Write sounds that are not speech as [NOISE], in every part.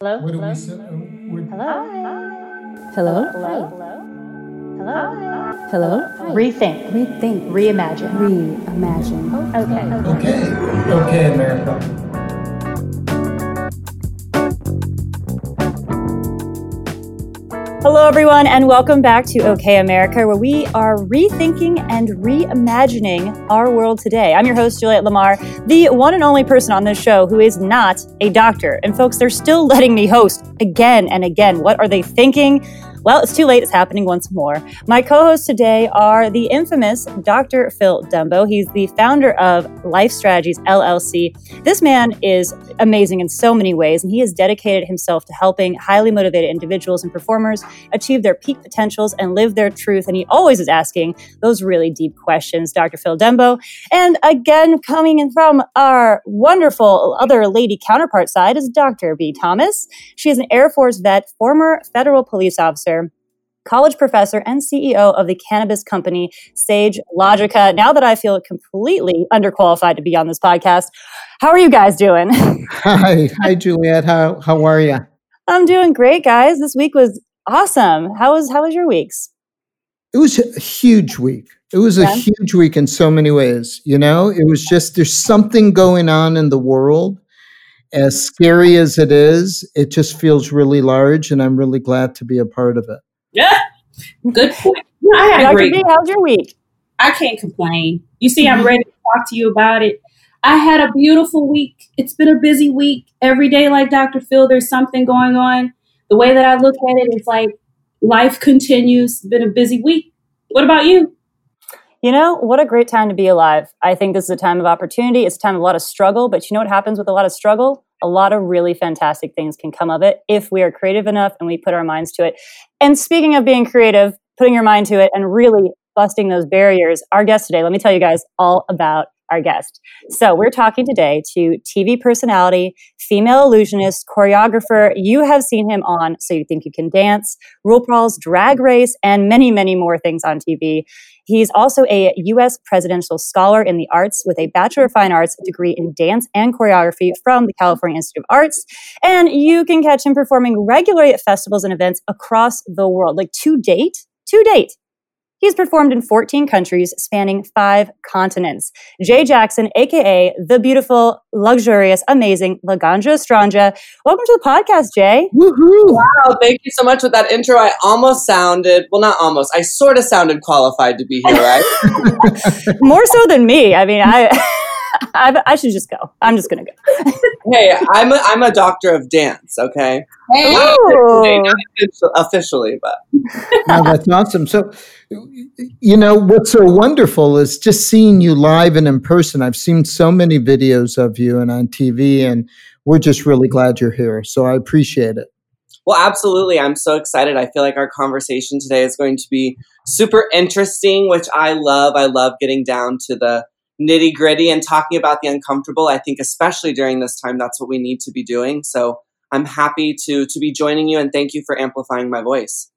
Hello? What do Hello? we say? Uh, Hello? Hello? Hello? Hello? Rethink. Rethink. Reimagine. Reimagine. Okay. Okay. Okay, America. Hello, everyone, and welcome back to OK America, where we are rethinking and reimagining our world today. I'm your host, Juliette Lamar, the one and only person on this show who is not a doctor. And folks, they're still [LAUGHS] letting me host again and again. What are they thinking? Well, it's too late. It's happening once more. My co hosts today are the infamous Dr. Phil Dembo. He's the founder of Life Strategies LLC. This man is amazing in so many ways, and he has dedicated himself to helping highly motivated individuals and performers achieve their peak potentials and live their truth. And he always is asking those really deep questions, Dr. Phil Dembo. And again, coming in from our wonderful other lady counterpart side is Dr. B. Thomas. She is an Air Force vet, former federal police officer college professor and CEO of the cannabis company Sage Logica. Now that I feel completely underqualified to be on this podcast, how are you guys doing? [LAUGHS] Hi, hi, Juliette. How how are you? I'm doing great, guys. This week was awesome. How was how was your weeks? It was a huge week. It was a Yeah. huge week in so many ways. You know, it was just there's something going on in the world. As scary as it is, it just feels really large, and I'm really glad to be a part of it. Yeah, good point. I had Dr. B, how's your week? I can't complain. You see, I'm mm-hmm. ready to talk to you about it. I had a beautiful week. It's been a busy week. Every day, like Dr. Phil, there's something going on. The way that I look at it is like life continues. It's been a busy week. What about you? You know, what a great time to be alive. I think this is a time of opportunity. It's a time of a lot of struggle, but you know what happens with a lot of struggle? A lot of really fantastic things can come of it if we are creative enough and we put our minds to it. And speaking of being creative, putting your mind to it and really busting those barriers, our guest today, let me tell you guys all about our guest. So, we're talking today to TV personality, female illusionist, choreographer. You have seen him on So You Think You Can Dance, RuPaul's Drag Race, and many, many more things on TV. He's also a U.S. presidential scholar in the arts with a Bachelor of Fine Arts degree in dance and choreography from the California Institute of Arts. And you can catch him performing regularly at festivals and events across the world. Like to date, to date, he's performed in 14 countries spanning five continents. Jay Jackson, aka the beautiful, luxurious, amazing Laganja Estranja. Welcome to the podcast, Jay. Woohoo! Wow, thank you so much with that intro. I almost sounded, well, not almost, I sort of sounded qualified to be here, right? [LAUGHS] More so than me. I mean, I. [LAUGHS] [LAUGHS] I, I should just go. I'm just gonna go. [LAUGHS] hey, I'm a, I'm a doctor of dance, okay? Not officially, officially, but No, that's awesome. So, you know, what's so wonderful is just seeing you live and in person. I've seen so many videos of you and on TV, and we're just really glad you're here. So I appreciate it. well, absolutely. I'm so excited. I feel like our conversation today is going to be super interesting, which I love. I love getting down to the nitty gritty and talking about the uncomfortable. I think, especially during this time, that's what we need to be doing. So I'm happy to to be joining you, and thank you for amplifying my voice.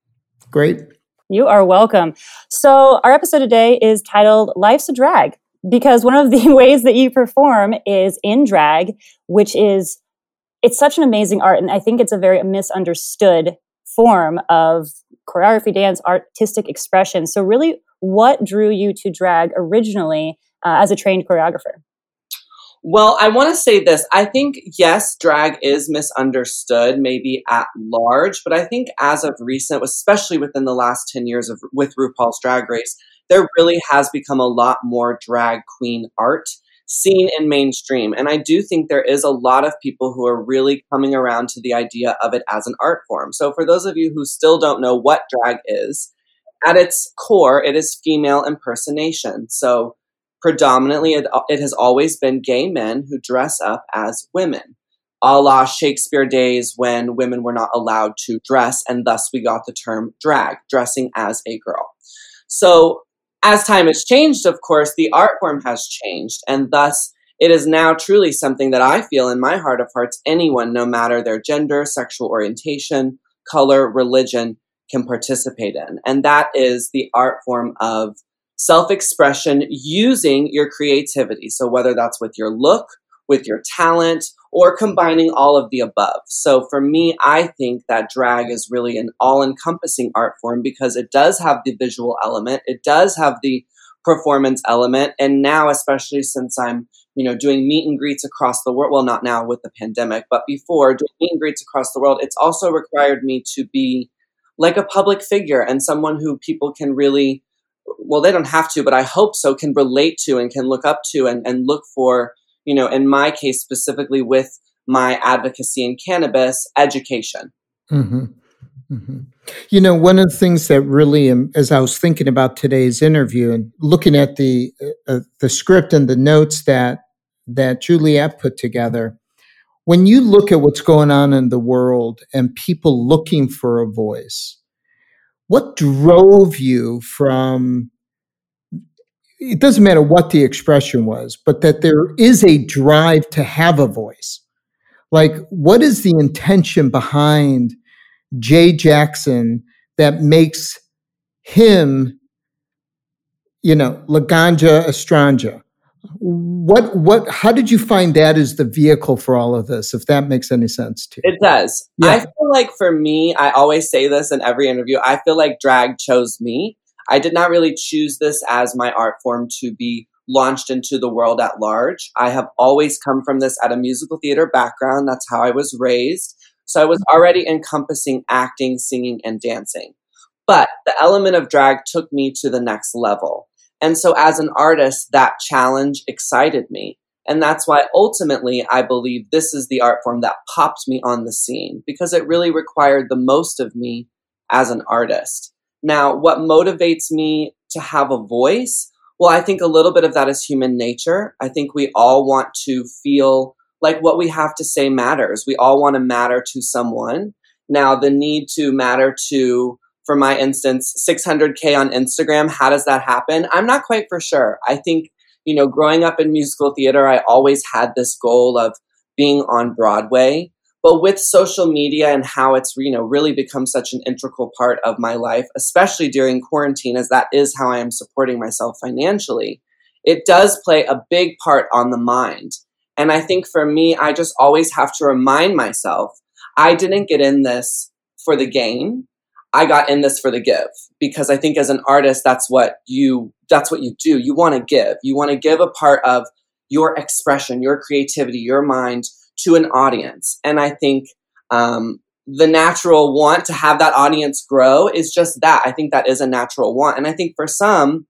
Great. You are welcome. So, our episode today is titled Life's a Drag because one of the [LAUGHS] ways that you perform is in drag, which is it's such an amazing art and I think it's a very misunderstood form of choreography, dance, artistic expression. So, really what drew you to drag originally uh, as a trained choreographer? Well, I want to say this. I think, yes, drag is misunderstood, maybe at large, but I think as of recent, especially within the last 10 years of with RuPaul's Drag Race, there really has become a lot more drag queen art seen in mainstream. And I do think there is a lot of people who are really coming around to the idea of it as an art form. So for those of you who still don't know what drag is, at its core, it is female impersonation. So predominantly it, it has always been gay men who dress up as women. A la shakespeare days when women were not allowed to dress and thus we got the term drag dressing as a girl. So as time has changed of course the art form has changed and thus it is now truly something that i feel in my heart of hearts anyone no matter their gender sexual orientation color religion can participate in. And that is the art form of self expression using your creativity. So, whether that's with your look, with your talent, or combining all of the above. So for me, I think that drag is really an all encompassing art form because it does have the visual element, it does have the performance element. And now, especially since I'm, you know, doing meet and greets across the world, well, not now with the pandemic, but before doing meet and greets across the world, it's also required me to be like a public figure and someone who people can really, well, they don't have to, but I hope so, can relate to and can look up to and, and look for you know, in my case specifically with my advocacy in cannabis, education. Mm-hmm. Mm-hmm. You know, one of the things that really, as I was thinking about today's interview and looking at the uh, the script and the notes that that Juliet put together, when you look at what's going on in the world and people looking for a voice, what drove you from it doesn't matter what the expression was, but that there is a drive to have a voice. Like, what is the intention behind Jay Jackson that makes him, you know, Laganja Estranja? What, what, how did you find that as the vehicle for all of this, if that makes any sense to you? It does. Yeah. I feel like for me, I always say this in every interview, I feel like drag chose me I did not really choose this as my art form to be launched into the world at large. I have always come from this at a musical theater background. That's how I was raised. So I was mm-hmm. already encompassing acting, singing, and dancing. But the element of drag took me to the next level. And so as an artist, that challenge excited me. And that's why ultimately I believe this is the art form that popped me on the scene because it really required the most of me as an artist. Now, what motivates me to have a voice? Well, I think a little bit of that is human nature. I think we all want to feel like what we have to say matters. We all want to matter to someone. Now, the need to matter to, for my instance, 600K on Instagram, how does that happen? I'm not quite for sure. I think, you know, growing up in musical theater, I always had this goal of being on Broadway. But with social media and how it's you know really become such an integral part of my life, especially during quarantine, as that is how I am supporting myself financially, it does play a big part on the mind. And I think for me, I just always have to remind myself I didn't get in this for the gain. I got in this for the give because I think as an artist, that's what you that's what you do. You want to give. You want to give a part of your expression, your creativity, your mind to an audience. And I think um, the natural want to have that audience grow is just that. I think that is a natural want. And I think for some,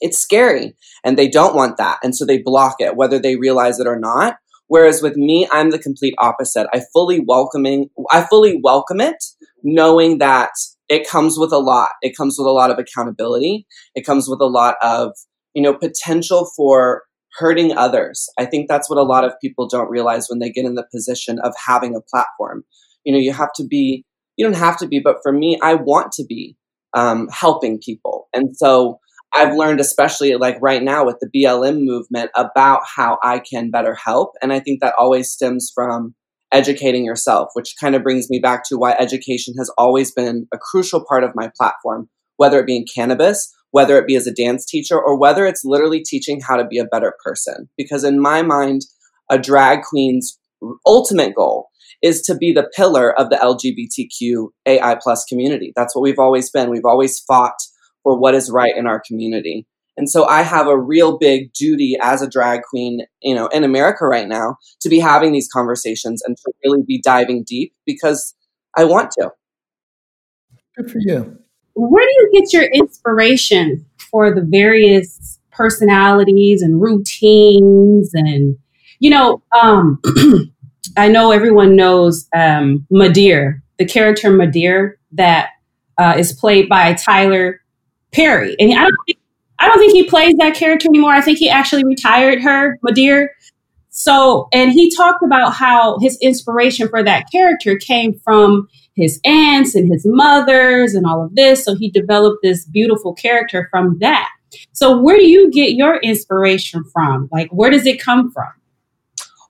it's scary and they don't want that. And so they block it, whether they realize it or not. Whereas with me, I'm the complete opposite. I fully welcoming, I fully welcome it, knowing that it comes with a lot. It comes with a lot of accountability. It comes with a lot of, you know, potential for hurting others. I think that's what a lot of people don't realize when they get in the position of having a platform. You know, you have to be, you don't have to be, but for me, I want to be um, helping people. And so I've learned, especially like right now with the BLM movement, about how I can better help. And I think that always stems from educating yourself, which kind of brings me back to why education has always been a crucial part of my platform, whether it be in cannabis whether it be as a dance teacher or whether it's literally teaching how to be a better person. Because in my mind, a drag queen's ultimate goal is to be the pillar of the LGBTQ AI plus community. That's what we've always been. We've always fought for what is right in our community. And so I have a real big duty as a drag queen, you know, in America right now to be having these conversations and to really be diving deep because I want to. Good for you where do you get your inspiration for the various personalities and routines and you know um [CLEARS THROAT] i know everyone knows um Madea the character Madea that uh, is played by tyler perry and i don't think i don't think he plays that character anymore i think he actually retired her Madea so and he talked about how his inspiration for that character came from his aunts and his mothers and all of this. So he developed this beautiful character from that. So where do you get your inspiration from? Like, where does it come from?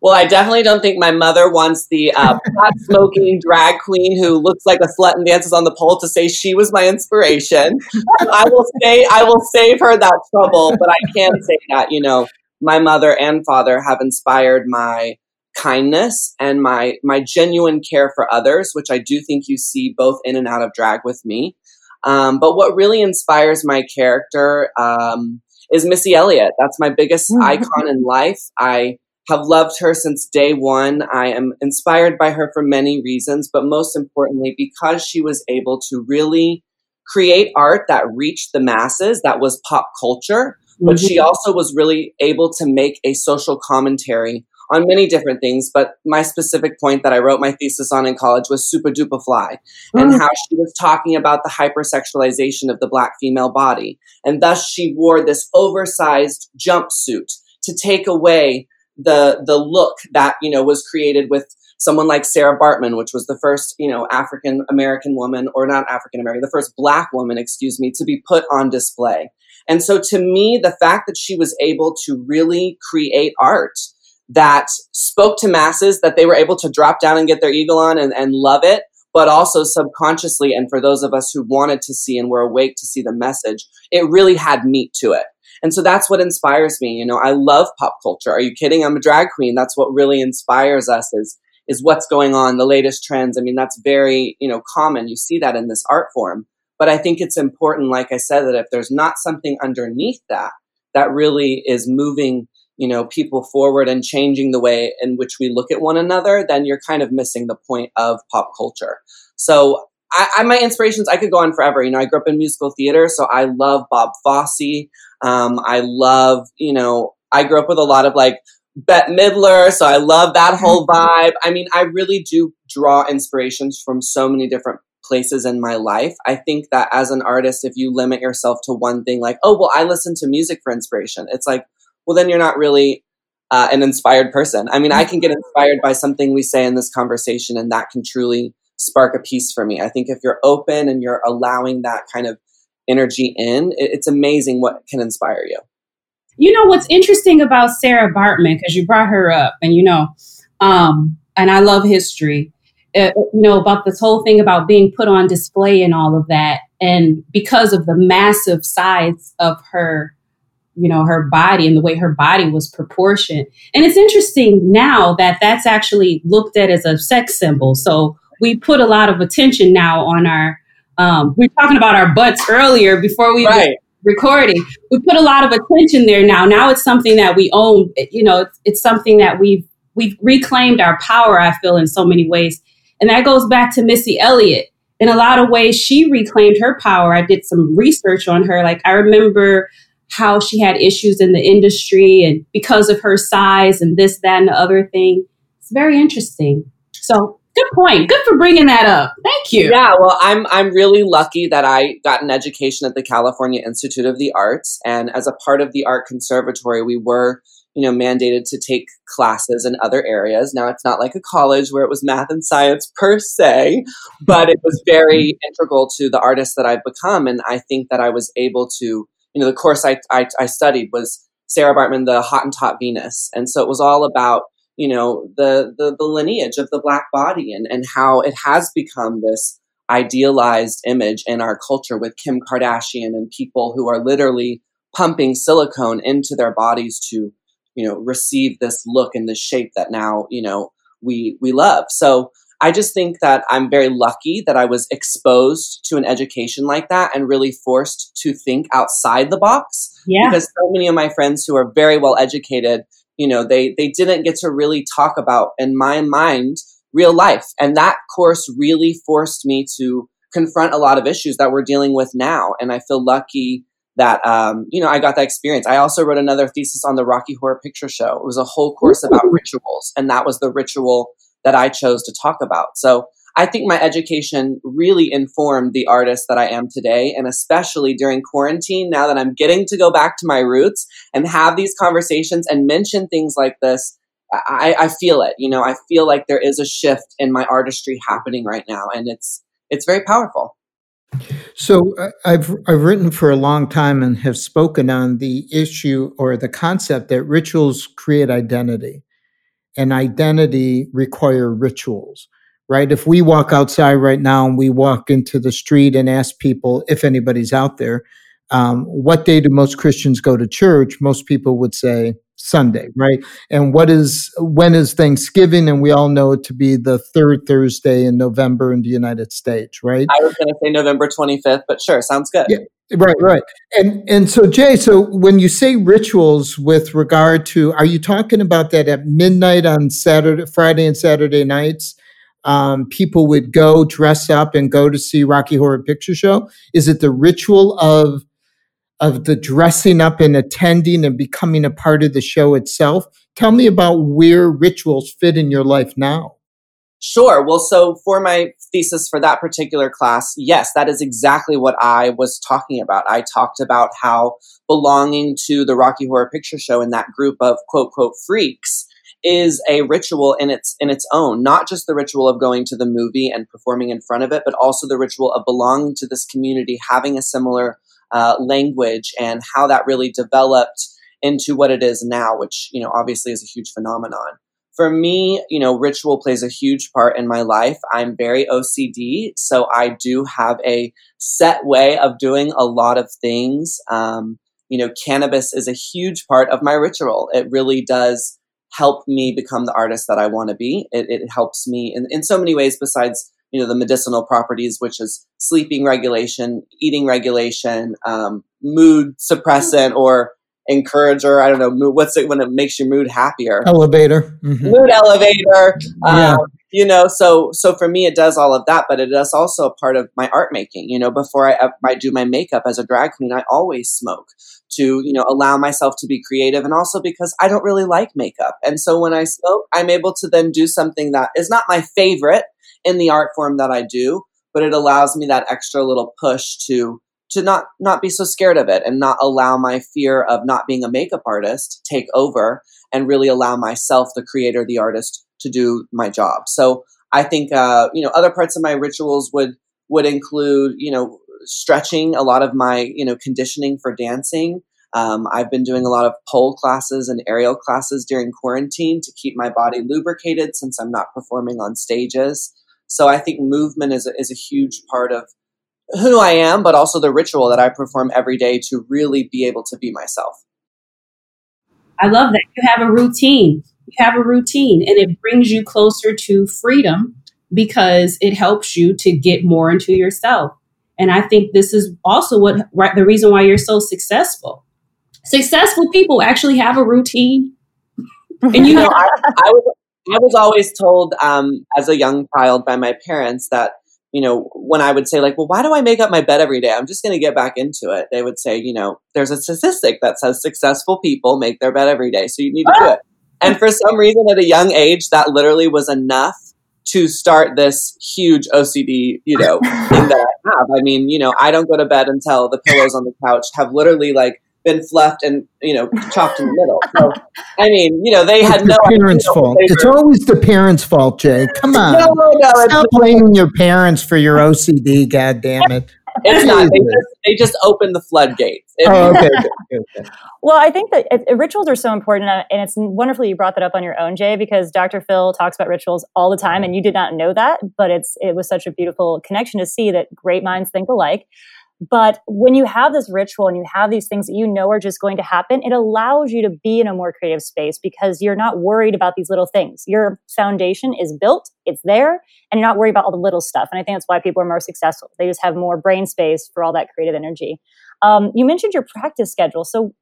Well, I definitely don't think my mother wants the uh, [LAUGHS] pot smoking drag queen who looks like a slut and dances on the pole to say she was my inspiration. I will say I will save her that trouble, but I can say that you know my mother and father have inspired my kindness and my my genuine care for others, which I do think you see both in and out of drag with me. Um, but what really inspires my character um, is Missy Elliott. That's my biggest mm-hmm. icon in life. I have loved her since day one. I am inspired by her for many reasons, but most importantly, because she was able to really create art that reached the masses, that was pop culture, but mm-hmm. she also was really able to make a social commentary on many different things. But my specific point that I wrote my thesis on in college was Supa Dupa Fly and mm. how she was talking about the hypersexualization of the black female body. And thus she wore this oversized jumpsuit to take away the the look that, you know, was created with someone like Sarah Baartman, which was the first, you know, African American woman, or not African American, the first black woman, excuse me, to be put on display. And so to me, the fact that she was able to really create art that spoke to masses, that they were able to drop down and get their eagle on and, and love it, but also subconsciously, and for those of us who wanted to see and were awake to see the message, it really had meat to it. And so that's what inspires me. You know, I love pop culture. Are you kidding? I'm a drag queen. That's what really inspires us is is what's going on, the latest trends. I mean, that's very, you know, common. You see that in this art form. But I think it's important, like I said, that if there's not something underneath that that really is moving you know people forward and changing the way in which we look at one another then you're kind of missing the point of pop culture so I, I my inspirations i could go on forever you know i grew up in musical theater so i love bob fosse um, i love you know i grew up with a lot of like Bette Midler, so I love that whole [LAUGHS] vibe. I mean, I really do draw inspirations from so many different places in my life. I think that as an artist, if you limit yourself to one thing, like, oh, well, I listen to music for inspiration, it's like, well, then you're not really uh, an inspired person. I mean, I can get inspired by something we say in this conversation, and that can truly spark a piece for me. I think if you're open and you're allowing that kind of energy in, it's amazing what can inspire you. You know what's interesting about Sarah Baartman because you brought her up, and you know, um, and I love history. Uh, you know about this whole thing about being put on display and all of that, and because of the massive size of her you know her body and the way her body was proportioned. And it's interesting now that that's actually looked at as a sex symbol. So we put a lot of attention now on our um, we were talking about our butts earlier before we right. recording we put a lot of attention there now. Now it's something that we own. You know it's, it's something that we've we've reclaimed our power i feel in so many ways. And that goes back to missy elliott. In a lot of ways she reclaimed her power. I did some research on her. Like i remember how she had issues in the industry and because of her size and this, that, and the other thing. It's very interesting. So good point. Good for bringing that up. Thank you. Yeah, well, I'm I'm really lucky that I got an education at the California Institute of the Arts, and as a part of the art conservatory, we were you know mandated to take classes in other areas. Now it's not like a college where it was math and science per se, but it was very integral to the artist that I've become, and I think that I was able to you know, the course I, I, I studied was Sarah Baartman, the Hottentot Venus. And so it was all about, you know, the, the, the lineage of the black body and, and how it has become this idealized image in our culture with Kim Kardashian and people who are literally pumping silicone into their bodies to, you know, receive this look and this shape that now, you know, we, we love. So I just think that I'm very lucky that I was exposed to an education like that and really forced to think outside the box. Yeah. Because so many of my friends who are very well educated, you know, they they didn't get to really talk about in my mind real life. And that course really forced me to confront a lot of issues that we're dealing with now. And I feel lucky that um, you know I got that experience. I also wrote another thesis on the Rocky Horror Picture Show. It was a whole course Ooh. about rituals, and that was the ritual that I chose to talk about. So I think my education really informed the artist that I am today. And especially during quarantine, now that I'm getting to go back to my roots and have these conversations and mention things like this, I, I feel it. You know, I feel like there is a shift in my artistry happening right now. And it's, it's very powerful. So uh, I've I've written for a long time and have spoken on the issue or the concept that rituals create identity and identity require rituals, right? If we walk outside right now and we walk into the street and ask people, if anybody's out there, um, what day do most Christians go to church? Most people would say Sunday, right? And what is when is Thanksgiving? And we all know it to be the third Thursday in November in the United States, right? I was going to say November 25th, but sure, sounds good. Yeah, right, right. And and so Jay, so when you say rituals with regard to, are you talking about that at midnight on Saturday, Friday, and Saturday nights? Um, people would go dress up and go to see Rocky Horror Picture Show. Is it the ritual of of the dressing up and attending and becoming a part of the show itself. Tell me about where rituals fit in your life now. Sure. Well, so for my thesis for that particular class, yes, that is exactly what I was talking about. I talked about how belonging to the Rocky Horror Picture Show and that group of quote, quote, freaks is a ritual in its in its own not just the ritual of going to the movie and performing in front of it but also the ritual of belonging to this community having a similar uh, language and how that really developed into what it is now, which, you know, obviously is a huge phenomenon. For me, you know, ritual plays a huge part in my life. I'm very OCD, so I do have a set way of doing a lot of things. Um, you know, cannabis is a huge part of my ritual. It really does help me become the artist that I want to be. It, it helps me in, in so many ways besides you know the medicinal properties, which is sleeping regulation, eating regulation, um, mood suppressant or encourager. I don't know. Mood, what's it when it makes your mood happier? Elevator. Mm-hmm. Mood elevator. Yeah. Um, you know, so so for me, it does all of that, but it is also a part of my art making. You know, before I I do my makeup as a drag queen, I always smoke to you know allow myself to be creative, and also because I don't really like makeup, and so when I smoke, I'm able to then do something that is not my favorite in the art form that I do, but it allows me that extra little push to to not not be so scared of it and not allow my fear of not being a makeup artist take over and really allow myself the creator the artist to do my job. So i think uh, you know other parts of my rituals would would include you know stretching a lot of my you know conditioning for dancing. Um, i've been doing a lot of pole classes and aerial classes during quarantine to keep my body lubricated since i'm not performing on stages so I think movement is a, is a huge part of who I am, but also the ritual that I perform every day to really be able to be myself. I love that. You have a routine. You have a routine, and it brings you closer to freedom because it helps you to get more into yourself. And I think this is also what right, the reason why you're so successful. Successful people actually have a routine. And you [LAUGHS] know, I, I was I was always told um, as a young child by my parents that, you know, when I would say, like, well, why do I make up my bed every day? I'm just going to get back into it. They would say, you know, there's a statistic that says successful people make their bed every day. So you need to do it. And for some reason, at a young age, that literally was enough to start this huge OCD, you know, [LAUGHS] thing that I have. I mean, you know, I don't go to bed until the pillows on the couch have literally like been fluffed and you know chopped in the middle. So I mean, you know, they it's had the no parents' fault. It's always the parents' fault, Jay. Come on, no, no, no, stop blaming your parents for your OCD. God damn it. It's not. They just, they just open the floodgates. Oh, okay, [LAUGHS] okay, okay. Well, I think that it, rituals are so important, uh, and it's wonderful you brought that up on your own, Jay, because Dr. Phil talks about rituals all the time, and you did not know that, but it's it was such a beautiful connection to see that great minds think alike. But when you have this ritual and you have these things that you know are just going to happen, it allows you to be in a more creative space because you're not worried about these little things. Your foundation is built, it's there, and you're not worried about all the little stuff. And I think that's why people are more successful. They just have more brain space for all that creative energy. Um, you mentioned your practice schedule. So,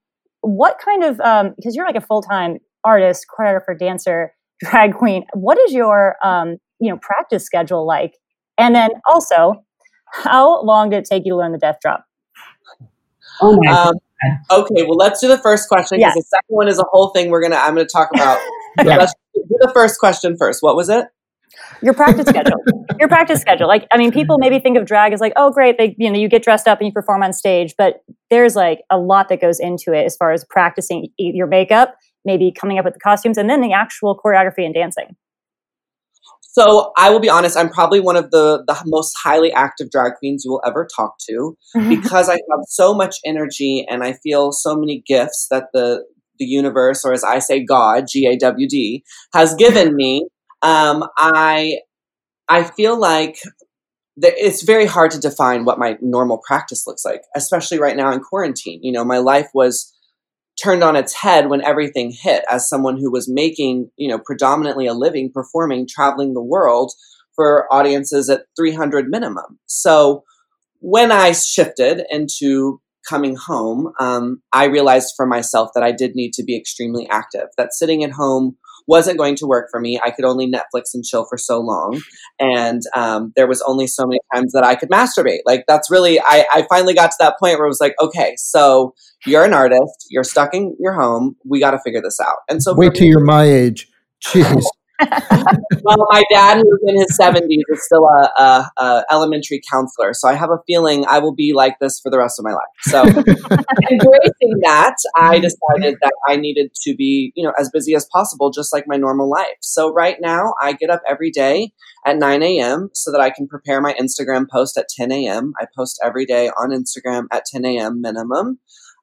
what kind of, um, because you're like a full time artist, choreographer, dancer, drag queen, what is your, um, you know, practice schedule like? And then also, how long did it take you to learn the death drop? Oh my um, Okay, well, let's do the first question because yes. the second one is a whole thing we're gonna. I'm gonna talk about. [LAUGHS] yeah. Let's do the first question first. What was it? Your practice schedule. Your practice schedule. Like, I mean, people maybe think of drag as like, oh, great, they, you know, you get dressed up and you perform on stage, but there's like a lot that goes into it as far as practicing your makeup, maybe coming up with the costumes, and then the actual choreography and dancing. So I will be honest, I'm probably one of the, the most highly active drag queens you will ever talk to because I have so much energy and I feel so many gifts that the the universe, or as I say, God, G A W D, has given [LAUGHS] me. Um, I I feel like it's very hard to define what my normal practice looks like, especially right now in quarantine. You know, my life was turned on its head when everything hit as someone who was making, you know, predominantly a living performing, traveling the world for audiences at 300 minimum. So when I shifted into coming home, um, I realized for myself that I did need to be extremely active, that sitting at home wasn't going to work for me. I could only Netflix and chill for so long. And um, there was only so many times that I could masturbate. Like, that's really, I, I finally got to that point where it was like, okay, so you're an artist, you're stuck in your home, we got to figure this out. And so, wait till you're my age. Jeez. [LAUGHS] well, my dad, who's in his seventies, is still a, a, a, elementary counselor, so I have a feeling I will be like this for the rest of my life. So, [LAUGHS] embracing that, I decided that I needed to be, you know, as busy as possible, just like my normal life. So, right now, I get up every day at 9 a.m. so that I can prepare my Instagram post at 10 a.m. I post every day on Instagram at 10 a.m. minimum.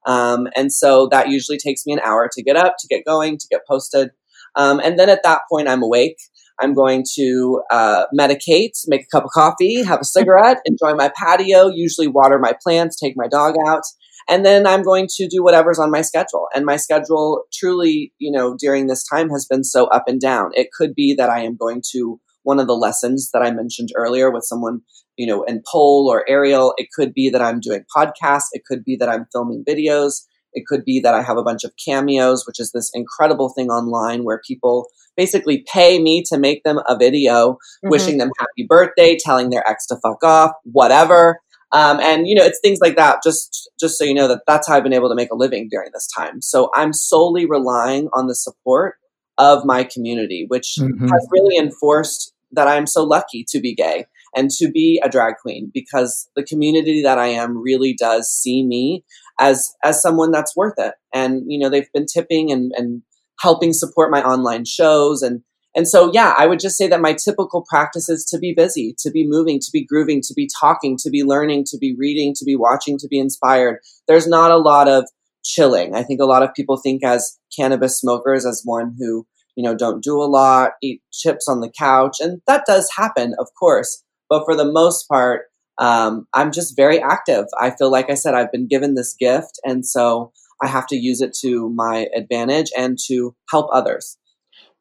Um, and so that usually takes me an hour to get up, to get going, to get posted. Um, and then at that point, I'm awake. I'm going to uh, medicate, make a cup of coffee, have a [LAUGHS] cigarette, enjoy my patio, usually water my plants, take my dog out. And then I'm going to do whatever's on my schedule. And my schedule truly, you know, during this time has been so up and down. It could be that I am going to one of the lessons that I mentioned earlier with someone, you know, in pole or aerial. It could be that I'm doing podcasts. It could be that I'm filming videos. It could be that I have a bunch of cameos, which is this incredible thing online where people basically pay me to make them a video mm-hmm. wishing them happy birthday, telling their ex to fuck off, whatever. Um, and you know, it's things like that. Just just so you know that that's how I've been able to make a living during this time. So I'm solely relying on the support of my community, which mm-hmm. has really enforced that I'm so lucky to be gay and to be a drag queen because the community that I am really does see me as as someone that's worth it. And you know, they've been tipping and and helping support my online shows and and so yeah, I would just say that my typical practice is to be busy, to be moving, to be grooving, to be talking, to be learning, to be reading, to be watching, to be inspired. There's not a lot of chilling. I think a lot of people think as cannabis smokers as one who, you know, don't do a lot, eat chips on the couch, and that does happen, of course. But for the most part, um, I'm just very active. I feel like I said, I've been given this gift. And so I have to use it to my advantage and to help others.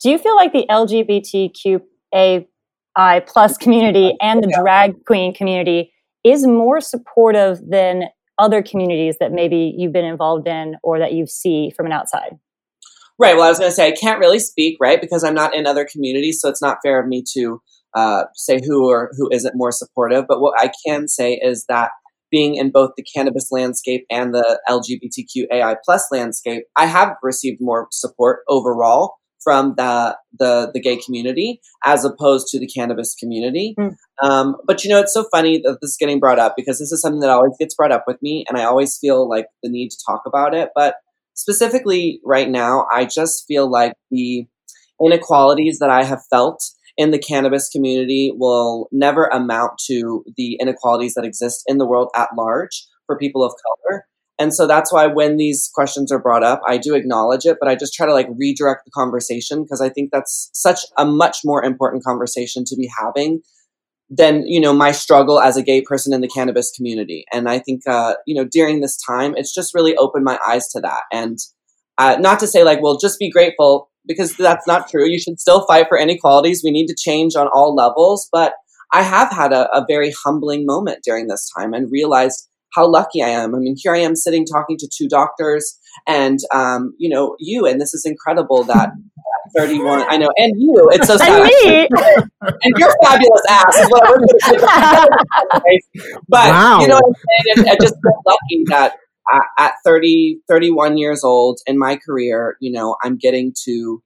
Do you feel like the LGBTQAI plus community [LAUGHS] and the drag queen community is more supportive than other communities that maybe you've been involved in or that you see from an outside? Right. Well, I was going to say I can't really speak, right, because I'm not in other communities, so it's not fair of me to uh, say who or who isn't more supportive. But what I can say is that being in both the cannabis landscape and the LGBTQAI plus landscape, I have received more support overall from the the, the gay community as opposed to the cannabis community. Mm. Um, but you know, it's so funny that this is getting brought up because this is something that always gets brought up with me, and I always feel like the need to talk about it. But specifically right now, I just feel like the inequalities that I have felt in the cannabis community will never amount to the inequalities that exist in the world at large for people of color. And so that's why when these questions are brought up, I do acknowledge it, but I just try to like redirect the conversation because I think that's such a much more important conversation to be having than you know my struggle as a gay person in the cannabis community. And I think uh, you know during this time, it's just really opened my eyes to that. And uh, not to say like, well, just be grateful because that's not true. You should still fight for inequalities. We need to change on all levels. But I have had a, a very humbling moment during this time and realized how lucky I am. I mean, here I am sitting talking to two doctors and, um, you know, you, and this is incredible that 31, I know, and you, it's so sad. [LAUGHS] and, me. and your fabulous ass is what I was [LAUGHS] But, wow. you know what I'm saying? I just feel lucky that at 30, 31 years old in my career, you know, I'm getting to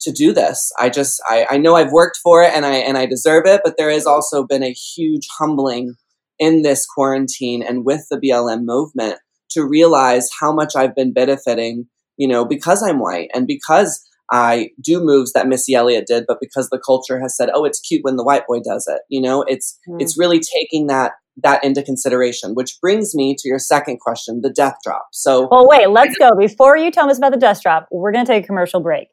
to do this. I just I, I know I've worked for it and I and I deserve it, but there has also been a huge humbling in this quarantine and with the BLM movement to realize how much I've been benefiting, you know, because I'm white and because I do moves that Missy Elliott did, but because the culture has said, "Oh, it's cute when the white boy does it," you know, it's mm. it's really taking that that into consideration, which brings me to your second question, the death drop. So, well, wait, let's go. Before you tell us about the death drop, we're going to take a commercial break.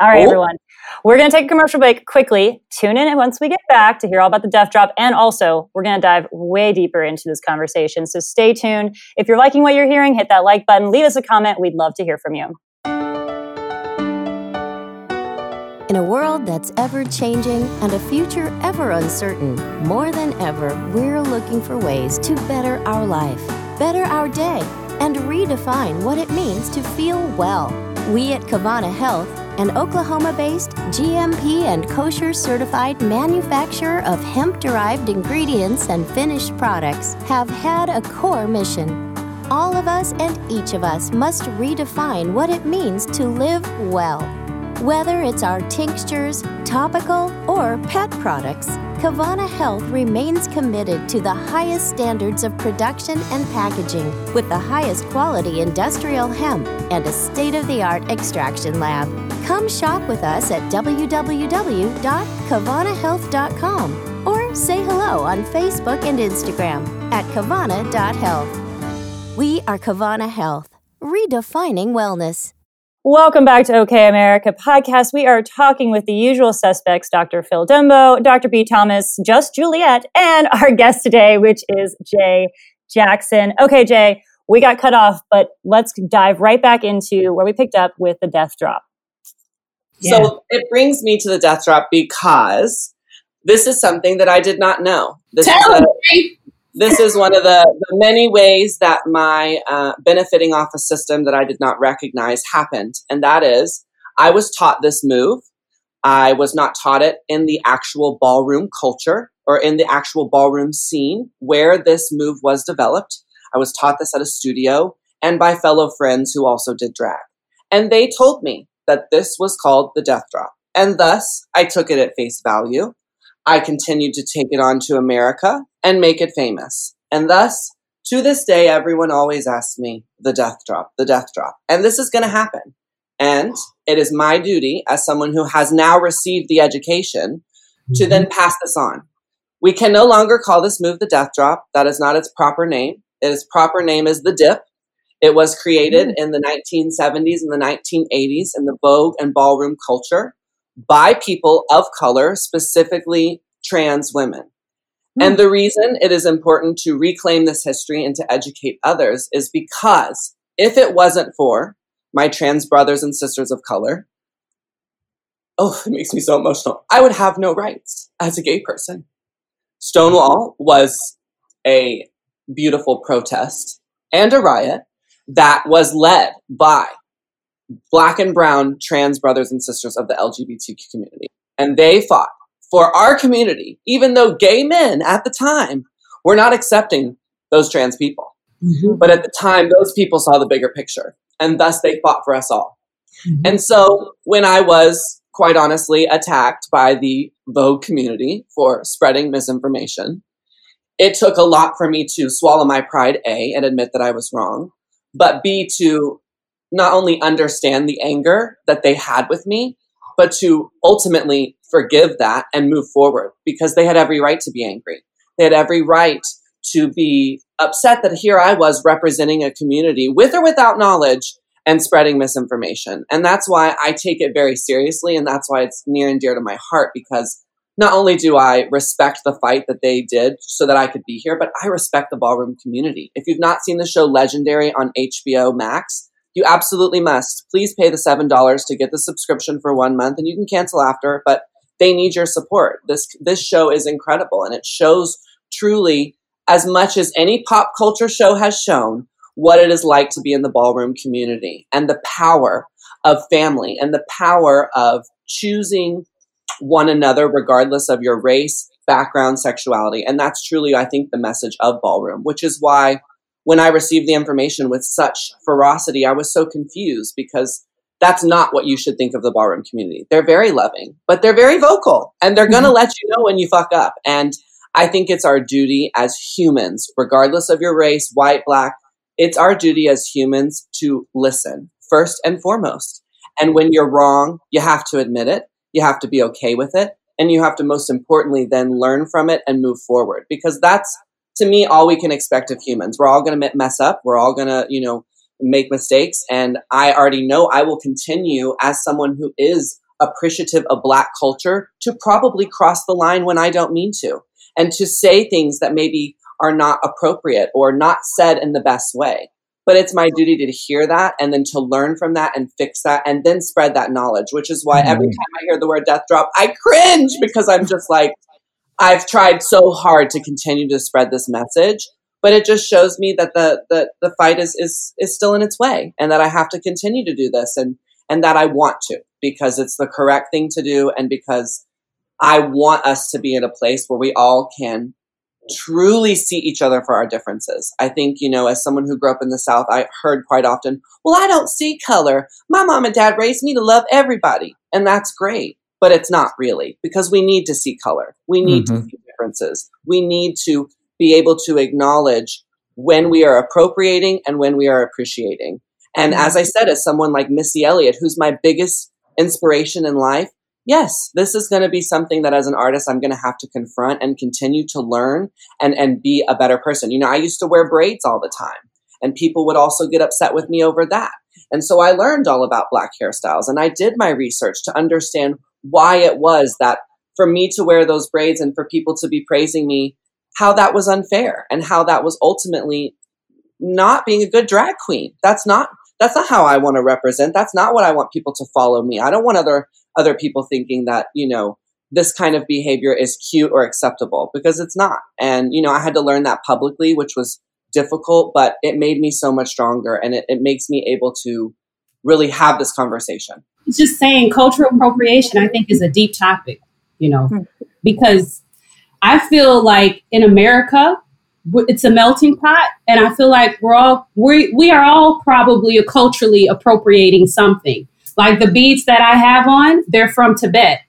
All right, Oh. everyone. We're going to take a commercial break quickly. Tune in once we get back to hear all about the death drop. And also, we're going to dive way deeper into this conversation. So stay tuned. If you're liking what you're hearing, hit that like button, leave us a comment. We'd love to hear from you. In a world that's ever changing and a future ever uncertain, more than ever, we're looking for ways to better our life, better our day, and redefine what it means to feel well. We at Kavana Health, an Oklahoma based GMP and kosher certified manufacturer of hemp derived ingredients and finished products, have had a core mission. All of us and each of us must redefine what it means to live well. Whether it's our tinctures, topical, or pet products, Kavana Health remains committed to the highest standards of production and packaging with the highest quality industrial hemp and a state of the art extraction lab. Come shop with us at www.kavanahealth.com or say hello on Facebook and Instagram at kavana.health. We are Kavana Health, redefining wellness. Welcome back to OK America podcast. We are talking with the usual suspects Dr. Phil Dumbo, Dr. B. Thomas, just Juliet, and our guest today, which is Jay Jackson. Okay, Jay, we got cut off, but let's dive right back into where we picked up with the death drop. Yeah. So it brings me to the death drop because this is something that I did not know. This is Tell a- him, Jay. This is one of the, the many ways that my uh, benefiting off a system that I did not recognize happened. And that is, I was taught this move. I was not taught it in the actual ballroom culture or in the actual ballroom scene where this move was developed. I was taught this at a studio and by fellow friends who also did drag. And they told me that this was called the death drop. And thus, I took it at face value. I continued to take it on to America and make it famous. And thus, to this day, everyone always asks me, the death drop, the death drop. And this is going to happen. And it is my duty as someone who has now received the education to mm-hmm. then pass this on. We can no longer call this move the death drop. That is not its proper name. Its proper name is the dip. It was created mm. in the 1970s and the 1980s in the Vogue and ballroom culture by people of color, specifically trans women. And hmm. the reason it is important to reclaim this history and to educate others is because if it wasn't for my trans brothers and sisters of color, oh, it makes me so emotional. I would have no rights as a gay person. Stonewall was a beautiful protest and a riot that was led by black and brown trans brothers and sisters of the LGBTQ community. And they fought for our community, even though gay men at the time were not accepting those trans people. Mhm. But at the time, those people saw the bigger picture, and thus they fought for us all. Mhm. And so when I was quite honestly attacked by the Vogue community for spreading misinformation, it took a lot for me to swallow my pride, A, and admit that I was wrong, but B, to not only understand the anger that they had with me, but to ultimately forgive that and move forward because they had every right to be angry. They had every right to be upset that here I was representing a community with or without knowledge and spreading misinformation. And that's why I take it very seriously. And that's why it's near and dear to my heart because not only do I respect the fight that they did so that I could be here, but I respect the ballroom community. If you've not seen the show Legendary on HBO Max, you absolutely must. Please pay the $7 to get the subscription for one month and you can cancel after, but they need your support. This, this show is incredible and it shows truly as much as any pop culture show has shown what it is like to be in the ballroom community and the power of family and the power of choosing one another regardless of your race, background, sexuality. And that's truly, I think, the message of ballroom, which is why when I received the information with such ferocity, I was so confused because that's not what you should think of the ballroom community. They're very loving, but they're very vocal and they're going to mm-hmm. let you know when you fuck up. And I think it's our duty as humans, regardless of your race, white, black, it's our duty as humans to listen first and foremost. And when you're wrong, you have to admit it. You have to be okay with it. And you have to, most importantly, then learn from it and move forward because that's, to me, all we can expect of humans. We're all going to mess up. We're all going to, you know, make mistakes. And I already know I will continue as someone who is appreciative of Black culture to probably cross the line when I don't mean to, and to say things that maybe are not appropriate or not said in the best way. But it's my duty to hear that and then to learn from that and fix that and then spread that knowledge, which is why every Mhm. time I hear the word death drop, I cringe because I'm just like, I've tried so hard to continue to spread this message, but it just shows me that the the, the fight is, is is still in its way and that I have to continue to do this and and that I want to because it's the correct thing to do and because I want us to be in a place where we all can truly see each other for our differences. I think, you know, as someone who grew up in the South, I heard quite often, well, I don't see color. My mom and dad raised me to love everybody. And that's great. But it's not really because we need to see color. We need to Mhm. see differences. We need to be able to acknowledge when we are appropriating and when we are appreciating. And as I said, as someone like Missy Elliott, who's my biggest inspiration in life, yes, this is going to be something that as an artist I'm going to have to confront and continue to learn and and be a better person. You know, I used to wear braids all the time and people would also get upset with me over that. And so I learned all about black hairstyles and I did my research to understand why it was that for me to wear those braids and for people to be praising me how that was unfair and how that was ultimately not being a good drag queen. That's not that's not how I want to represent. That's not what I want people to follow me. I don't want other other people thinking that, you know, this kind of behavior is cute or acceptable because it's not. And, you know, I had to learn that publicly, which was difficult, but it made me so much stronger and it, it makes me able to really have this conversation. It's just saying cultural appropriation, I think, is a deep topic, you know, hmm. because I feel like in America, it's a melting pot, and I feel like we're all we we are all probably culturally appropriating something. Like the beads that I have on, they're from Tibet.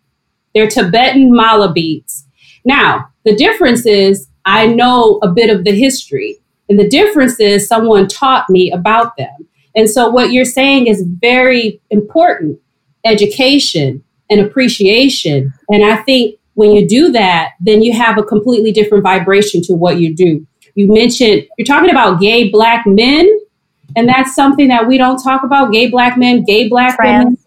They're Tibetan mala beads. Now, the difference is I know a bit of the history, and the difference is someone taught me about them. And so, what you're saying is very important education and appreciation. And I think when you do that, then you have a completely different vibration to what you do. You mentioned, you're talking about gay black men, and that's something that we don't talk about gay black men, gay black Trans. women,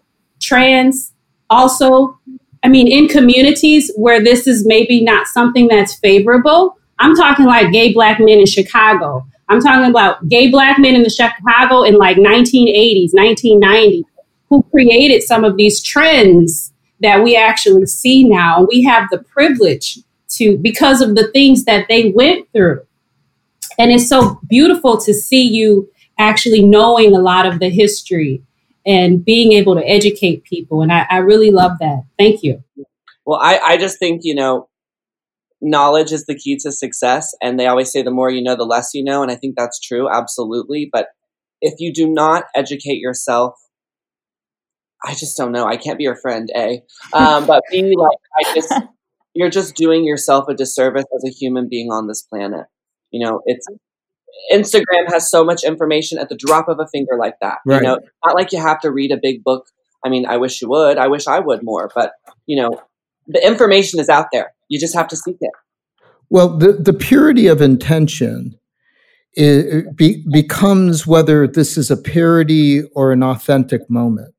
trans. Also, I mean, in communities where this is maybe not something that's favorable, I'm talking like gay black men in Chicago. I'm talking about gay black men in the Chicago in like 1980s, 1990s, who created some of these trends that we actually see now. And We have the privilege to, because of the things that they went through. And it's so beautiful to see you actually knowing a lot of the history and being able to educate people. And I, I really love that. Thank you. Well, I, I just think, you know, knowledge is the key to success. And they always say the more you know, the less you know. And I think that's true, absolutely. But if you do not educate yourself, I just don't know. I can't be your friend, A. Um, but B, like, I just, [LAUGHS] you're just doing yourself a disservice as a human being on this planet. You know, it's, Instagram has so much information at the drop of a finger like that. Right. You know, not like you have to read a big book. I mean, I wish you would. I wish I would more. But, you know, the information is out there. You just have to seek it. Well, the, the purity of intention i be, becomes whether this is a parody or an authentic moment,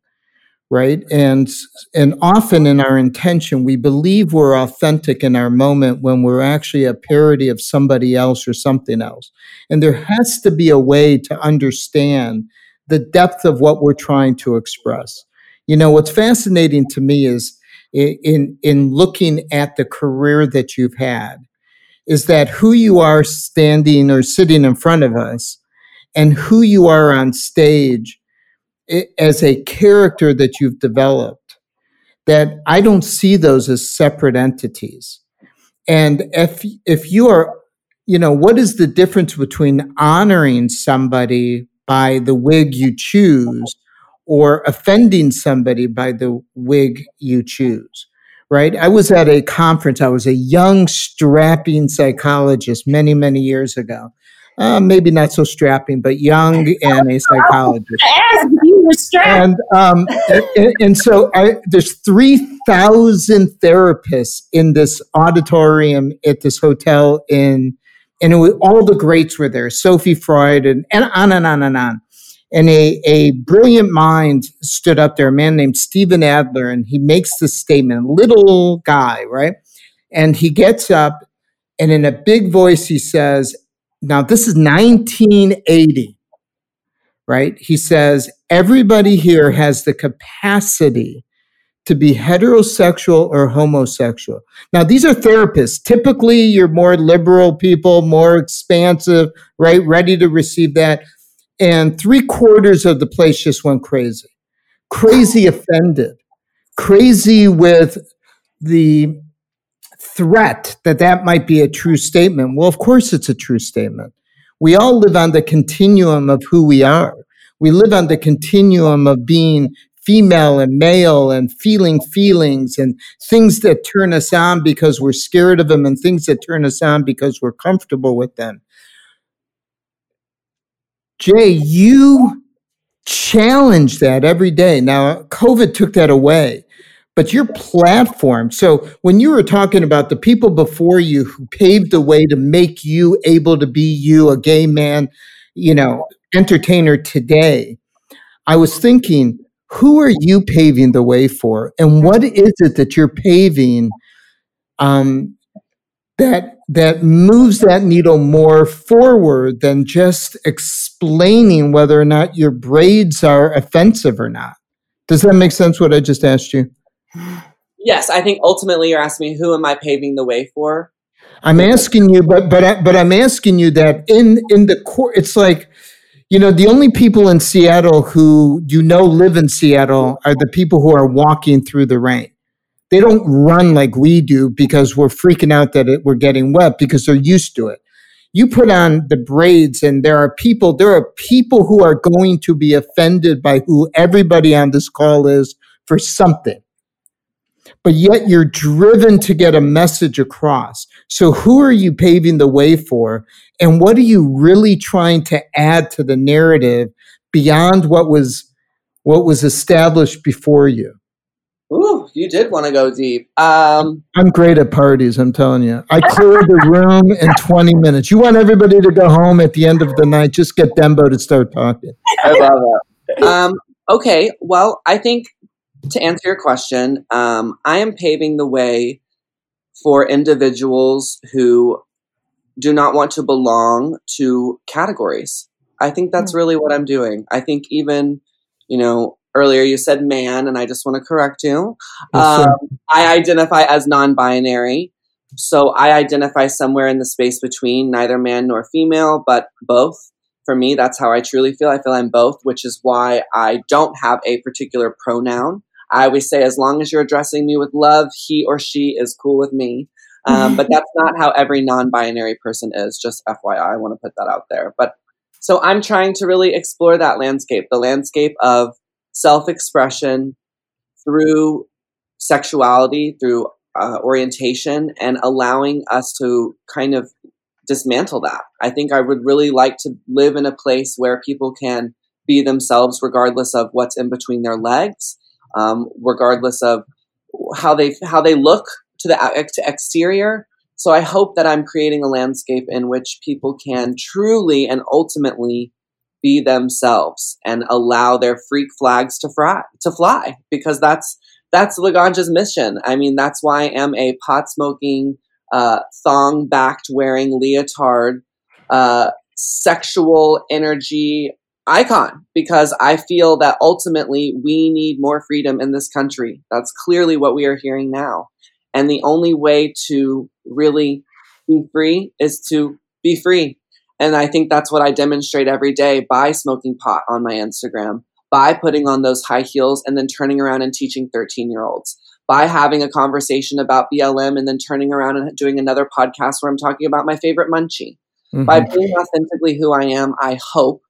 right? And and often in our intention, we believe we're authentic in our moment when we're actually a parody of somebody else or something else. And there has to be a way to understand the depth of what we're trying to express. You know, what's fascinating to me is in in looking at the career that you've had is that who you are standing or sitting in front of us and who you are on stage as a character that you've developed that I don't see those as separate entities. And if if you are you know what is the difference between honoring somebody by the wig you choose or offending somebody by the wig you choose right? I was at a conference. I was a young, strapping psychologist many, many years ago. Uh, maybe not so strapping, but young and a psychologist. [LAUGHS] Ask if you were strapped. And um, and, and so I, there's three thousand therapists in this auditorium at this hotel in, and it was, all the greats were there. Sophie Freud and, and on and on and on. And a, a brilliant mind stood up there, a man named Stephen Adler, and he makes this statement, little guy, right? And he gets up and in a big voice, he says, Now, this is 1980, right? He says, Everybody here has the capacity to be heterosexual or homosexual. Now, these are therapists. Typically, you're more liberal people, more expansive, right? Ready to receive that. And three quarters of the place just went crazy, crazy offended, crazy with the threat that that might be a true statement. Well, of course, it's a true statement. We all live on the continuum of who we are. We live on the continuum of being female and male and feeling feelings and things that turn us on because we're scared of them and things that turn us on because we're comfortable with them. Jay, you challenge that every day. Now, COVID took that away, but your platform. So, when you were talking about the people before you who paved the way to make you able to be you, a gay man, you know, entertainer today, I was thinking, who are you paving the way for and what is it that you're paving um, that that moves that needle more forward than just explaining whether or not your braids are offensive or not. Does that make sense what i just asked you? Yes i think ultimately you're asking me who am i paving the way for? I'm asking you but but I, but i'm asking you that in in the core it's like you know, the only people in Seattle who you know live in Seattle are the people who are walking through the rain. They don't run like we do because we're freaking out that it, we're getting wet because they're used to it. You put on the braids, and there are people, there are people who are going to be offended by who everybody on this call is for something but yet you're driven to get a message across. So who are you paving the way for? And what are you really trying to add to the narrative beyond what was what was established before you? Ooh, you did want to go deep. Um, I'm great at parties, I'm telling you. I cleared the room in 20 minutes. You want everybody to go home at the end of the night, just get Dembo to start talking. I love that. Um, okay, well, I think to answer your question, um, I am paving the way for individuals who do not want to belong to categories. I think that's hmm. really what I'm doing. I think even, you know, earlier you said man, and I just want to correct you. Um, I identify as non binary. So I identify somewhere in the space between neither man nor female, but both. For me, that's how I truly feel. I feel I'm both, which is why I don't have a particular pronoun. I always say, as long as you're addressing me with love, he or she is cool with me. Um, but that's not how every non binary person is, just FYI. I want to put that out there. But so I'm trying to really explore that landscape the landscape of self expression through sexuality, through uh, orientation, and allowing us to kind of dismantle that. I think I would really like to live in a place where people can be themselves regardless of what's in between their legs um, regardless of how they how they look to the to exterior. So I hope that I'm creating a landscape in which people can truly and ultimately be themselves and allow their freak flags to fly to fly because that's that's Laganja's mission. I mean, that's why I am a pot smoking, uh, thong backed wearing leotard, uh, sexual energy icon because I feel that ultimately we need more freedom in this country. That's clearly what we are hearing now. And the only way to really be free is to be free. And I think that's what I demonstrate every day by smoking pot on my Instagram, by putting on those high heels and then turning around and teaching 13 year olds, by having a conversation about BLM and then turning around and doing another podcast where I'm talking about my favorite munchie. Mm-hmm. By being authentically who I am, I hope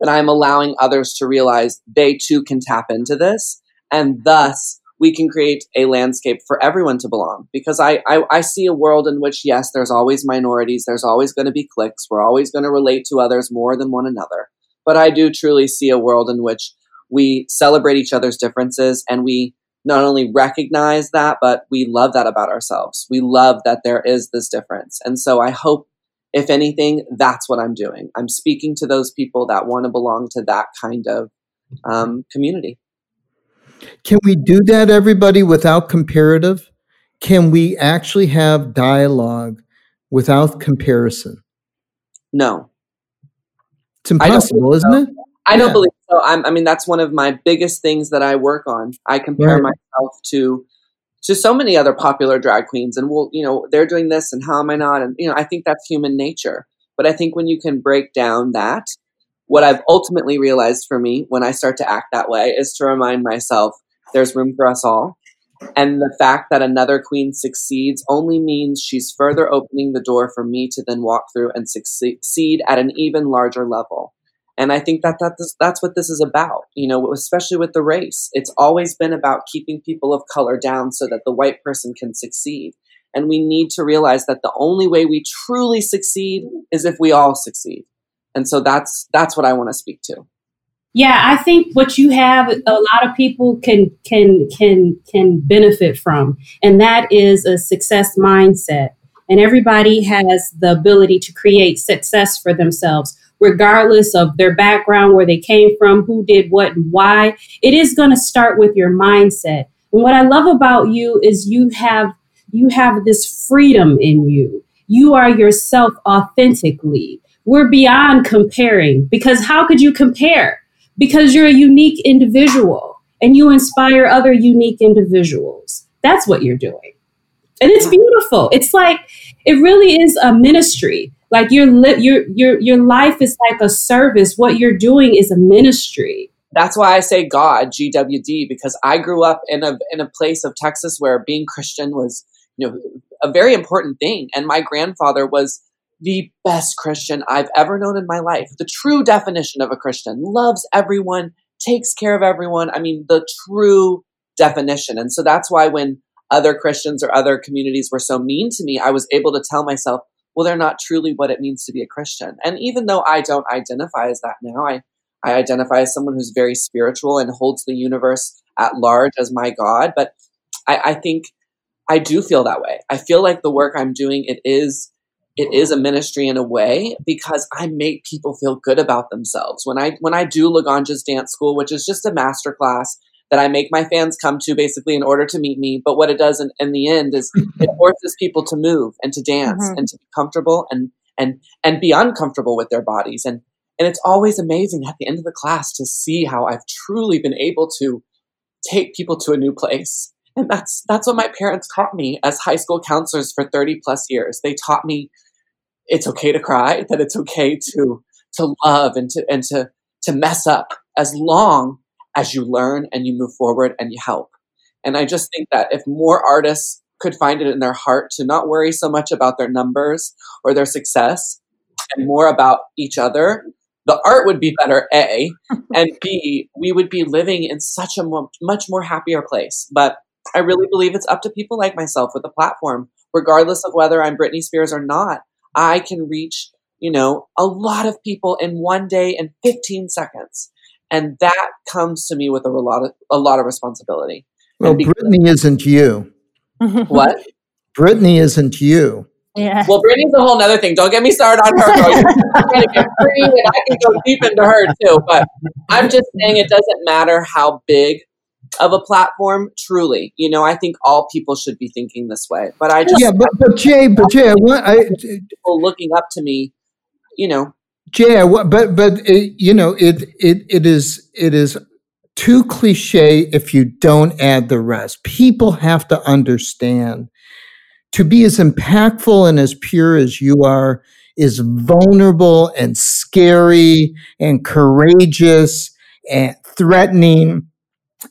that I'm allowing others to realize they too can tap into this. And thus, we can create a landscape for everyone to belong. Because I, I, I see a world in which, yes, there's always minorities, there's always going to be cliques, we're always going to relate to others more than one another. But I do truly see a world in which we celebrate each other's differences and we not only recognize that, but we love that about ourselves. We love that there is this difference. And so I hope if anything, that's what I'm doing. I'm speaking to those people that want to belong to that kind of um, community. Can we do that, everybody, without comparative? Can we actually have dialogue without comparison? No. It's impossible, isn't it? I don't believe so. I'm, i mean, that's one of my biggest things that I work on. I compare right. myself to to so many other popular drag queens, and well, you know, they're doing this, and how am I not? And you know, I think that's human nature. But I think when you can break down that, what I've ultimately realized for me when I start to act that way is to remind myself there's room for us all. And the fact that another queen succeeds only means she's further opening the door for me to then walk through and succeed at an even larger level. And I think that, that this, that's what this is about, you know, especially with the race. It's always been about keeping people of color down so that the white person can succeed. And we need to realize that the only way we truly succeed is if we all succeed. And so that's that's what I want to speak to. Yeah, I think what you have a lot of people can can can can benefit from and that is a success mindset. And everybody has the ability to create success for themselves regardless of their background, where they came from, who did what and why. It is going to start with your mindset. And what I love about you is you have you have this freedom in you. You are yourself authentically. We're beyond comparing because how could you compare? Because you're a unique individual and you inspire other unique individuals. That's what you're doing. And it's beautiful. It's like it really is a ministry like your li- your your your life is like a service what you're doing is a ministry that's why I say God, GWD, because I grew up in a in a place of Texas where being Christian was, you know, a very important thing. And my grandfather was the best Christian I've ever known in my life. The true definition of a Christian. Loves everyone, takes care of everyone. I mean, the true definition. And so that's why when other Christians or other communities were so mean to me, I was able to tell myself, well, they're not truly what it means to be a Christian. And even though I don't identify as that now, I, I identify as someone who's very spiritual and holds the universe at large as my God. But I, I think I do feel that way. I feel like the work I'm doing, it is it is a ministry in a way because I make people feel good about themselves. When I when I do Laganja's dance school, which is just a master class that I make my fans come to basically in order to meet me. But what it does in, in the end is it [LAUGHS] forces people to move and to dance mm-hmm. and to be comfortable and and and be uncomfortable with their bodies. And and it's always amazing at the end of the class to see how I've truly been able to take people to a new place. And that's that's what my parents taught me as high school counselors for 30 plus years. They taught me it's okay to cry, that it's okay to to love and to and to to mess up as long as you learn and you move forward and you help. And I just think that if more artists could find it in their heart to not worry so much about their numbers or their success and more about each other, the art would be better, A, [LAUGHS] and B, we would be living in such a much more happier place. But I really believe it's up to people like myself with a platform, regardless of whether I'm Britney Spears or not. I can reach, you know, a lot of people in one day in 15 seconds and that comes to me with a lot of a lot of responsibility. Well, Britney isn't you. [LAUGHS] what? Britney isn't you. Yeah. Well, Britney's a whole other thing. Don't get me started on her. I can go deep into her too. But I'm just saying it doesn't matter how big of a platform. Truly, you know, I think all people should be thinking this way. But I just yeah. But but Jay, but Jay, I want I, people looking up to me. You know, yeah, but but it, you know it it it is it is too cliche if you don't add the rest. People have to understand to be as impactful and as pure as you are is vulnerable and scary and courageous and threatening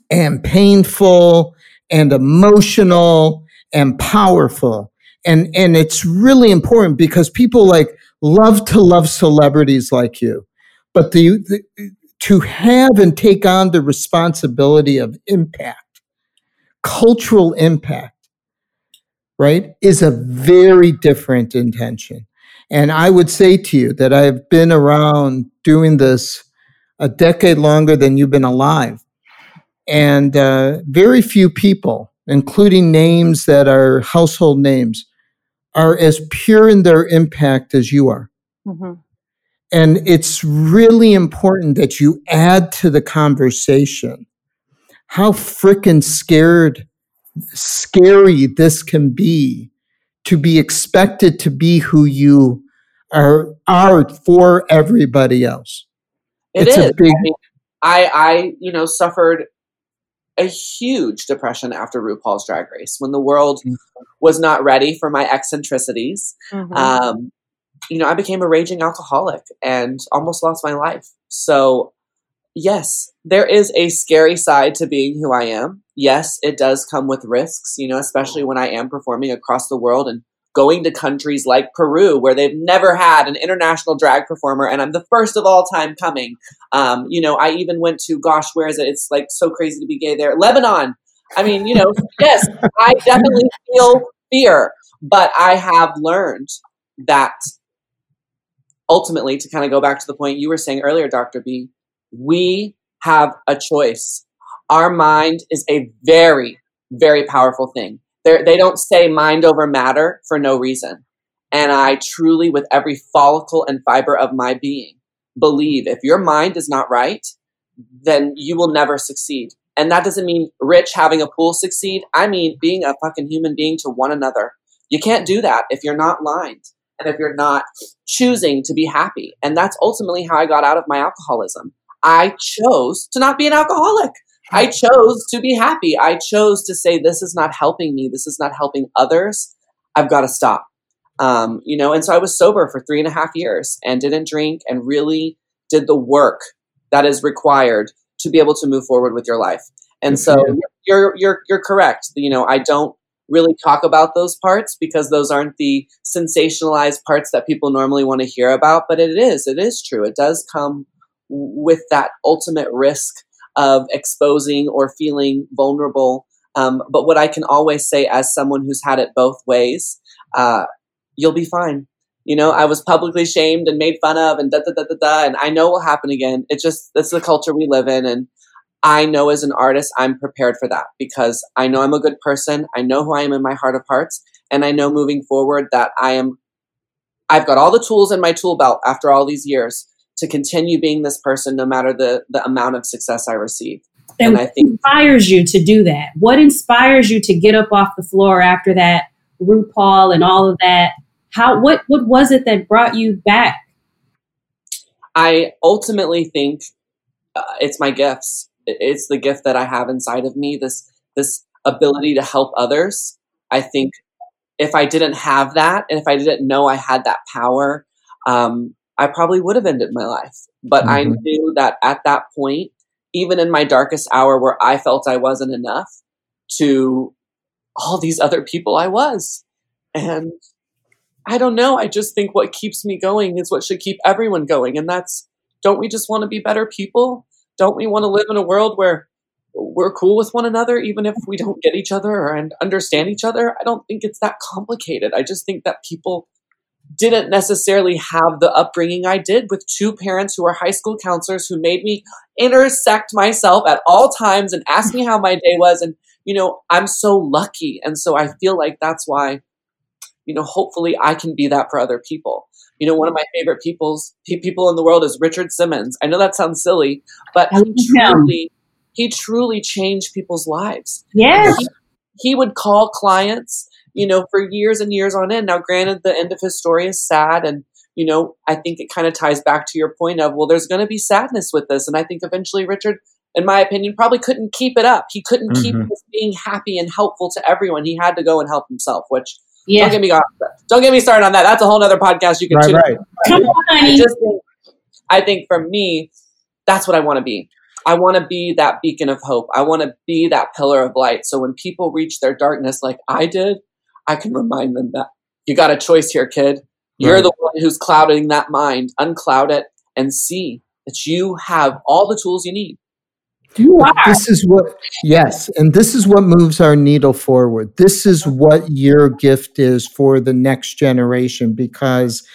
and painful and emotional and powerful. And and it's really important because people like love to love celebrities like you, but the, the, to have and take on the responsibility of impact, cultural impact, right, is a very different intention. And I would say to you that I've been around doing this a decade longer than you've been alive. And uh, very few people, including names that are household names, are as pure in their impact as you are. Mm-hmm. And it's really important that you add to the conversation how freaking scared, scary this can be to be expected to be who you are, are for everybody else. It it's is. Big, I, mean, I, I, you know, suffered a huge depression after RuPaul's Drag Race when the world mm-hmm. was not ready for my eccentricities. Mm-hmm. Um, you know, I became a raging alcoholic and almost lost my life. So, yes, there is a scary side to being who I am. Yes, it does come with risks, you know, especially when I am performing across the world and going to countries like Peru where they've never had an international drag performer and I'm the first of all time coming. Um, you know, I even went to, gosh, where is it? It's like so crazy to be gay there. Lebanon. I mean, you know, [LAUGHS] yes, I definitely feel fear, but I have learned that ultimately, to kind of go back to the point you were saying earlier, Dr. B, we have a choice. Our mind is a very, very powerful thing. They're, they do not say mind over matter for no reason. And I truly, with every follicle and fiber of my being, believe if your mind is not right, then you will never succeed. And that doesn't mean rich having a pool succeed. I mean being a fucking human being to one another. You can't do that if you're not lined and if you're not choosing to be happy. And that's ultimately how I got out of my alcoholism. I chose to not be an alcoholic. I chose to be happy. I chose to say, this is not helping me. This is not helping others. I've got to stop. Um, you know, and so I was sober for three and a half years and didn't drink and really did the work that is required to be able to move forward with your life. And so you're you're you're correct. You know, I don't really talk about those parts because those aren't the sensationalized parts that people normally want to hear about, but it is. It is true. It does come with that ultimate risk of exposing or feeling vulnerable. Um, but what I can always say as someone who's had it both ways, uh, you'll be fine. You know, I was publicly shamed and made fun of and da da da da da, and I know will happen again. It's just that's the culture we live in, and I know as an artist I'm prepared for that because I know I'm a good person. I know who I am in my heart of hearts, and I know moving forward that I am. I've got all the tools in my tool belt after all these years to continue being this person no matter the the amount of success I receive. And, and I think inspires you to do that. What inspires you to get up off the floor after that RuPaul and all of that? How what what was it that brought you back? I ultimately think uh, it's my gifts. It's the gift that I have inside of me. This this ability to help others. I think if I didn't have that, and if I didn't know I had that power, um, I probably would have ended my life. But mm-hmm. I knew that at that point, even in my darkest hour where I felt I wasn't enough, to all these other people I was. And I don't know. I just think what keeps me going is what should keep everyone going. And that's don't we just want to be better people? Don't we want to live in a world where we're cool with one another, even if we don't get each other and understand each other? I don't think it's that complicated. I just think that people didn't necessarily have the upbringing I did with two parents who were high school counselors who made me intersect myself at all times and ask me how my day was. And, you know, I'm so lucky. And so I feel like that's why, you know, hopefully I can be that for other people. You know, one of my favorite people's people in the world is Richard Simmons. I know that sounds silly, but he truly, he truly changed people's lives. Yes. He, he would call clients you know, for years and years on end. Now, granted, the end of his story is sad. And, you know, I think it kind of ties back to your point of, well, there's going to be sadness with this. And I think eventually Richard, in my opinion, probably couldn't keep it up. He couldn't mm-hmm. keep being happy and helpful to everyone. He had to go and help himself, which yeah. don't get me don't get me started on that. That's a whole other podcast you can right, right. Come on, I just think, I think for me, that's what I want to be. I want to be that beacon of hope. I want to be that pillar of light. So when people reach their darkness like I did, I can remind them that you got a choice here, kid. You're right. the one who's clouding that mind. Uncloud it and see that you have all the tools you need. You are. This is what, yes, and this is what moves our needle forward. This is what your gift is for the next generation because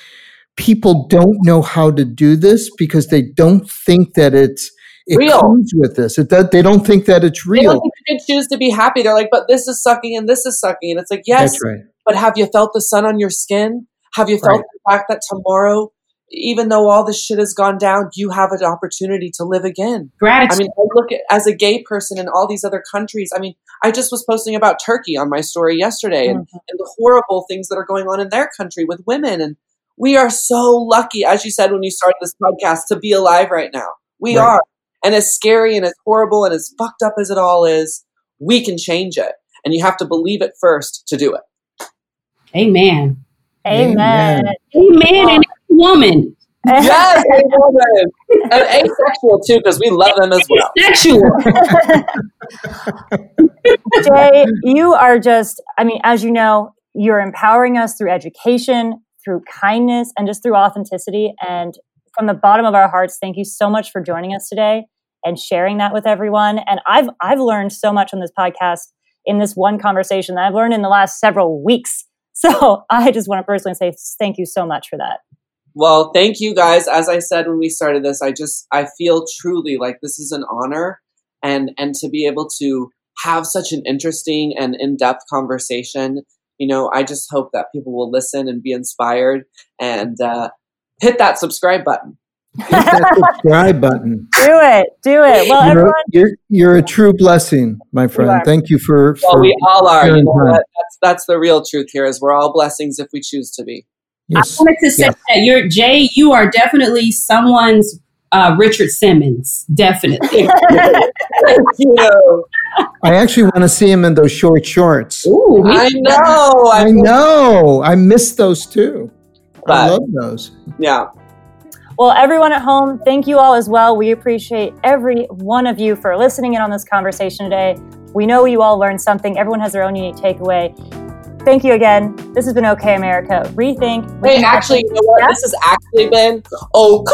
people don't know how to do this because they don't think that it's it real. comes with this. It does, they don't think that it's real. They don't choose to be happy. They're like, but this is sucking and this is sucking. And it's like, yes, right. but have you felt the sun on your skin? Have you felt Right. the fact that tomorrow, even though all this shit has gone down, you have an opportunity to live again? Gratitude. I mean, I look at as a gay person in all these other countries. I mean, I just was posting about Turkey on my story yesterday and, mm-hmm. and the horrible things that are going on in their country with women. And we are so lucky, as you said when you started this podcast, to be alive right now. We Right. are. And as scary and as horrible and as fucked up as it all is, we can change it. And you have to believe it first to do it. Amen. Amen. Amen. Amen. And woman. Yes, a woman. and asexual too, because we love them as well. Sexual. [LAUGHS] Jay, you are just, I mean, as you know, you're empowering us through education, through kindness, and just through authenticity. And from the bottom of our hearts, thank you so much for joining us today and sharing that with everyone. And I've I've learned so much on this podcast in this one conversation that I've learned in the last several weeks. [LAUGHS] So I just want to personally say thank you so much for that. Well, thank you guys. As I said when we started this, I just I feel truly like this is an honor and and to be able to have such an interesting and in-depth conversation. You know, I just hope that people will listen and be inspired and uh, hit that subscribe button. Hit that subscribe [LAUGHS] button. Do it. Do it. Well, You're, everyone, you're, you're a true blessing, my friend. are. Thank you for, Well, for we all are. You know, that, that's that's the real truth here. Is we're all blessings if we choose to be. yes. I wanted to say Yes. that you're Jay. You are definitely someone's uh, Richard Simmons. Definitely. [LAUGHS] Thank you. I actually want to see him in those short shorts. Ooh, I know. I know. I miss those too. I love those. Yeah. Well, everyone at home, thank you all as well. We appreciate every one of you for listening in on this conversation today. We know you all learned something. Everyone has their own unique takeaway. Thank you again. This has been OK America. Rethink. Hey, actually, you know what? Yeah? This has actually been OK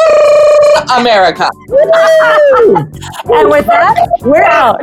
America. [LAUGHS] And with that, we're out.